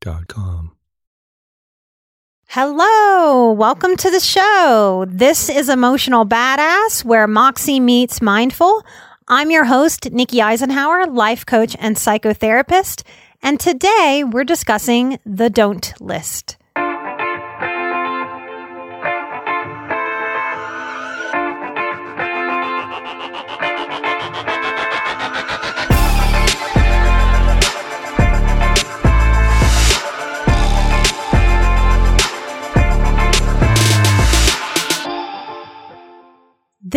calmhistory.com Hello, welcome to the show. This is Emotional Badass, where Moxie meets Mindful. I'm your host, Nikki Eisenhauer, life coach and psychotherapist. And today we're discussing the don't list.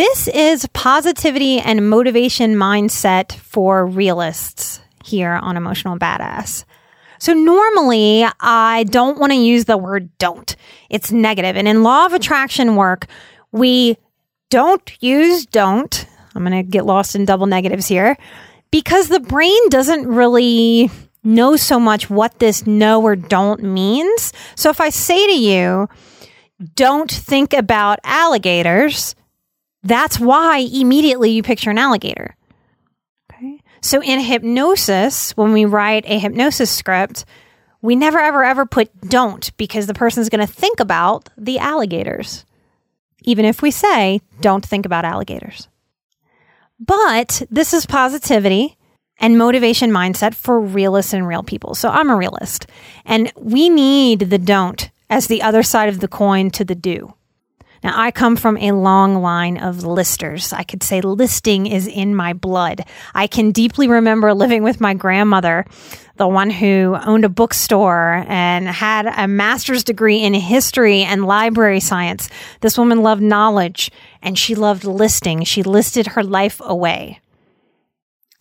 This is positivity and motivation mindset for realists here on Emotional Badass. So normally I don't want to use the word don't. It's negative. And in law of attraction work, we don't use don't. I'm going to get lost in double negatives here because the brain doesn't really know so much what this no or don't means. So if I say to you, don't think about alligators, that's why immediately you picture an alligator. Okay. So in hypnosis, when we write a hypnosis script, we never ever ever put don't because the person's going to think about the alligators. Even if we say don't think about alligators. But this is positivity and motivation mindset for realists and real people. So I'm a realist and we need the don't as the other side of the coin to the do. Now, I come from a long line of listers. I could say listing is in my blood. I can deeply remember living with my grandmother, the one who owned a bookstore and had a master's degree in history and library science. This woman loved knowledge and she loved listing. She listed her life away.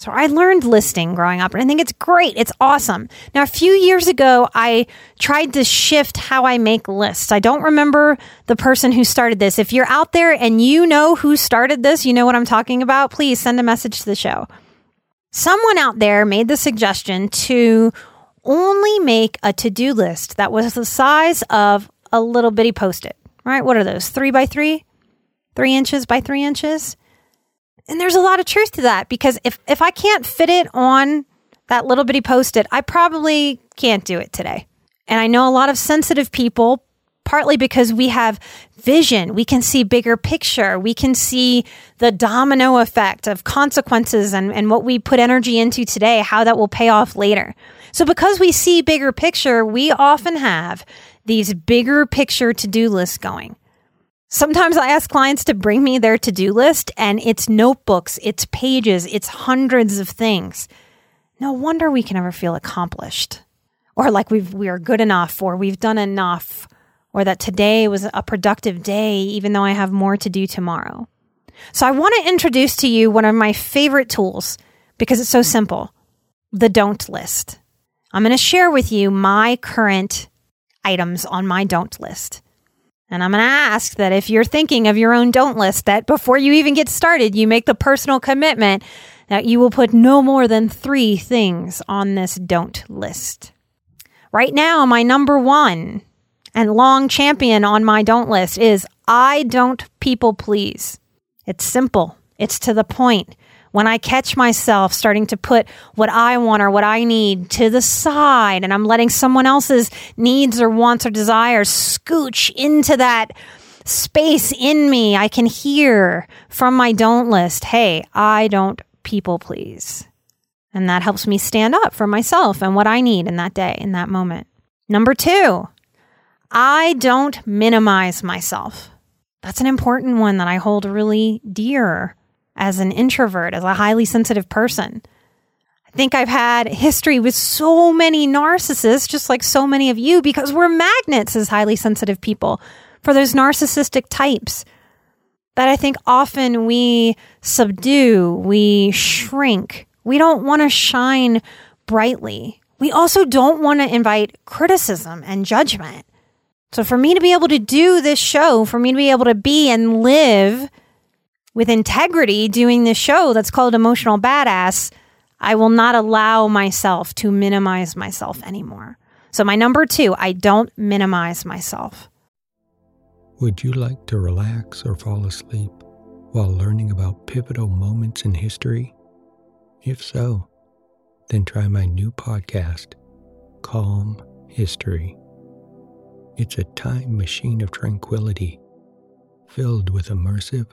So I learned listing growing up and I think it's great. It's awesome. Now, a few years ago, I tried to shift how I make lists. I don't remember the person who started this. If you're out there and you know who started this, you know what I'm talking about, please send a message to the show. Someone out there made the suggestion to only make a to do list that was the size of a little bitty post it, right? What are those? Three by three? Three inches by three inches? And there's a lot of truth to that because if, if I can't fit it on that little bitty post it, I probably can't do it today. And I know a lot of sensitive people, partly because we have vision. We can see bigger picture. We can see the domino effect of consequences and, and what we put energy into today, how that will pay off later. So because we see bigger picture, we often have these bigger picture to do lists going. Sometimes I ask clients to bring me their to do list, and it's notebooks, it's pages, it's hundreds of things. No wonder we can never feel accomplished, or like we've, we are good enough, or we've done enough, or that today was a productive day, even though I have more to do tomorrow. So I want to introduce to you one of my favorite tools because it's so simple the don't list. I'm going to share with you my current items on my don't list. And I'm going to ask that if you're thinking of your own don't list, that before you even get started, you make the personal commitment that you will put no more than three things on this don't list. Right now, my number one and long champion on my don't list is I don't people please. It's simple. It's to the point when I catch myself starting to put what I want or what I need to the side and I'm letting someone else's needs or wants or desires scooch into that space in me, I can hear from my don't list, hey, I don't people please. And that helps me stand up for myself and what I need in that day, in that moment. Number two, I don't minimize myself. That's an important one that I hold really dear as an introvert, as a highly sensitive person. I think I've had history with so many narcissists, just like so many of you, because we're magnets as highly sensitive people for those narcissistic types that I think often we subdue, we shrink. We don't want to shine brightly. We also don't want to invite criticism and judgment. So, for me to be able to do this show, for me to be able to be and live with integrity doing this show that's called Emotional Badass, I will not allow myself to minimize myself anymore. So, my number two, I don't minimize myself. Would you like to relax or fall asleep while learning about pivotal moments in history? If so, then try my new podcast, Calm History. It's a time machine of tranquility, filled with immersive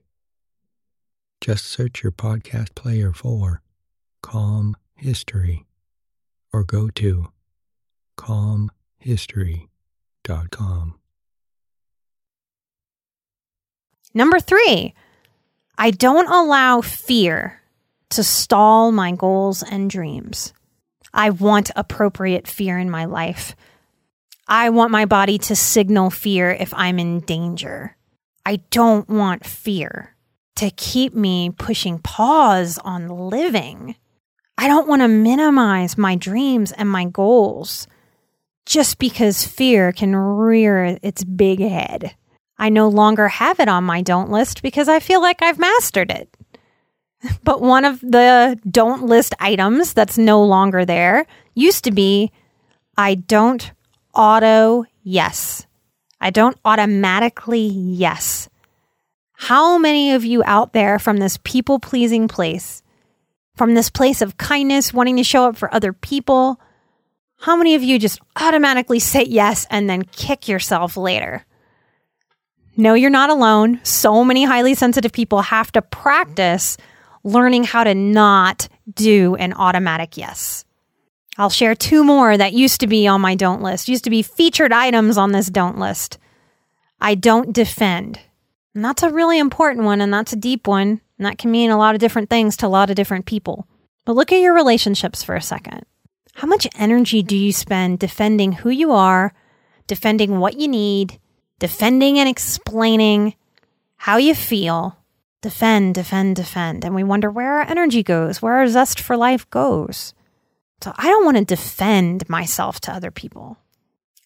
Just search your podcast player for Calm History or go to calmhistory.com. Number three, I don't allow fear to stall my goals and dreams. I want appropriate fear in my life. I want my body to signal fear if I'm in danger. I don't want fear to keep me pushing pause on living. I don't want to minimize my dreams and my goals just because fear can rear its big head. I no longer have it on my don't list because I feel like I've mastered it. But one of the don't list items that's no longer there used to be I don't auto yes. I don't automatically yes. How many of you out there from this people pleasing place, from this place of kindness, wanting to show up for other people, how many of you just automatically say yes and then kick yourself later? No, you're not alone. So many highly sensitive people have to practice learning how to not do an automatic yes. I'll share two more that used to be on my don't list, used to be featured items on this don't list. I don't defend. And that's a really important one, and that's a deep one, and that can mean a lot of different things to a lot of different people. But look at your relationships for a second. How much energy do you spend defending who you are, defending what you need, defending and explaining how you feel. Defend, defend, defend. And we wonder where our energy goes, where our zest for life goes. So I don't want to defend myself to other people.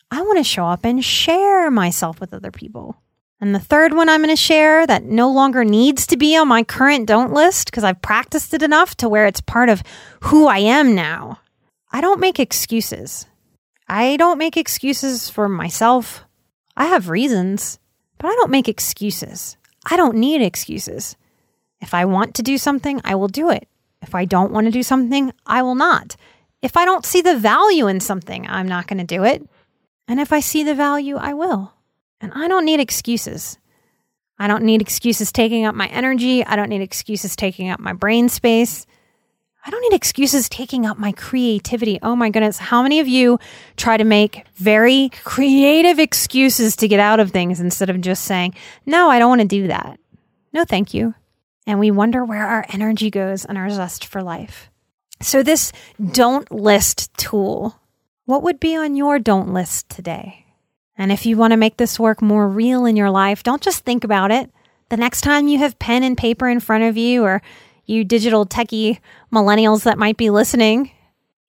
I want to show up and share myself with other people. And the third one I'm going to share that no longer needs to be on my current don't list because I've practiced it enough to where it's part of who I am now. I don't make excuses. I don't make excuses for myself, I have reasons, but I don't make excuses. I don't need excuses. If I want to do something, I will do it. If I don't want to do something, I will not. If I don't see the value in something, I'm not going to do it. And if I see the value, I will. And I don't need excuses. I don't need excuses taking up my energy. I don't need excuses taking up my brain space. I don't need excuses taking up my creativity. Oh my goodness. How many of you try to make very creative excuses to get out of things instead of just saying, no, I don't want to do that? No, thank you. And we wonder where our energy goes and our zest for life. So, this don't list tool, what would be on your don't list today? And if you want to make this work more real in your life, don't just think about it. The next time you have pen and paper in front of you or you digital techie millennials that might be listening,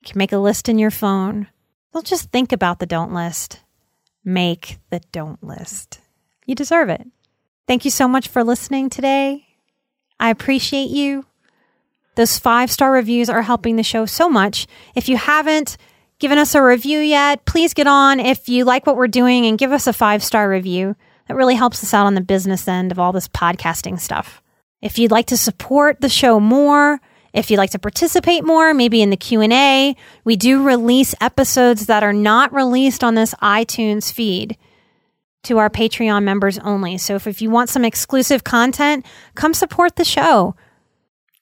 you can make a list in your phone. Don't just think about the don't list. Make the don't list. You deserve it. Thank you so much for listening today. I appreciate you. Those five star reviews are helping the show so much. If you haven't given us a review yet, please get on if you like what we're doing and give us a five star review. That really helps us out on the business end of all this podcasting stuff. If you'd like to support the show more, if you'd like to participate more, maybe in the Q&A, we do release episodes that are not released on this iTunes feed to our Patreon members only. So if, if you want some exclusive content, come support the show.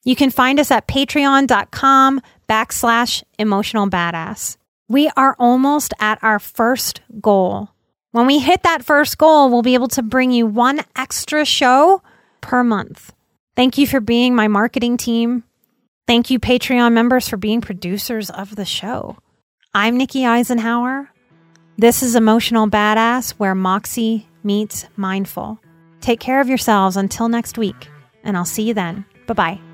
You can find us at patreon.com backslash emotional badass. We are almost at our first goal. When we hit that first goal, we'll be able to bring you one extra show per month. Thank you for being my marketing team. Thank you, Patreon members, for being producers of the show. I'm Nikki Eisenhauer. This is Emotional Badass, where Moxie meets mindful. Take care of yourselves until next week, and I'll see you then. Bye bye.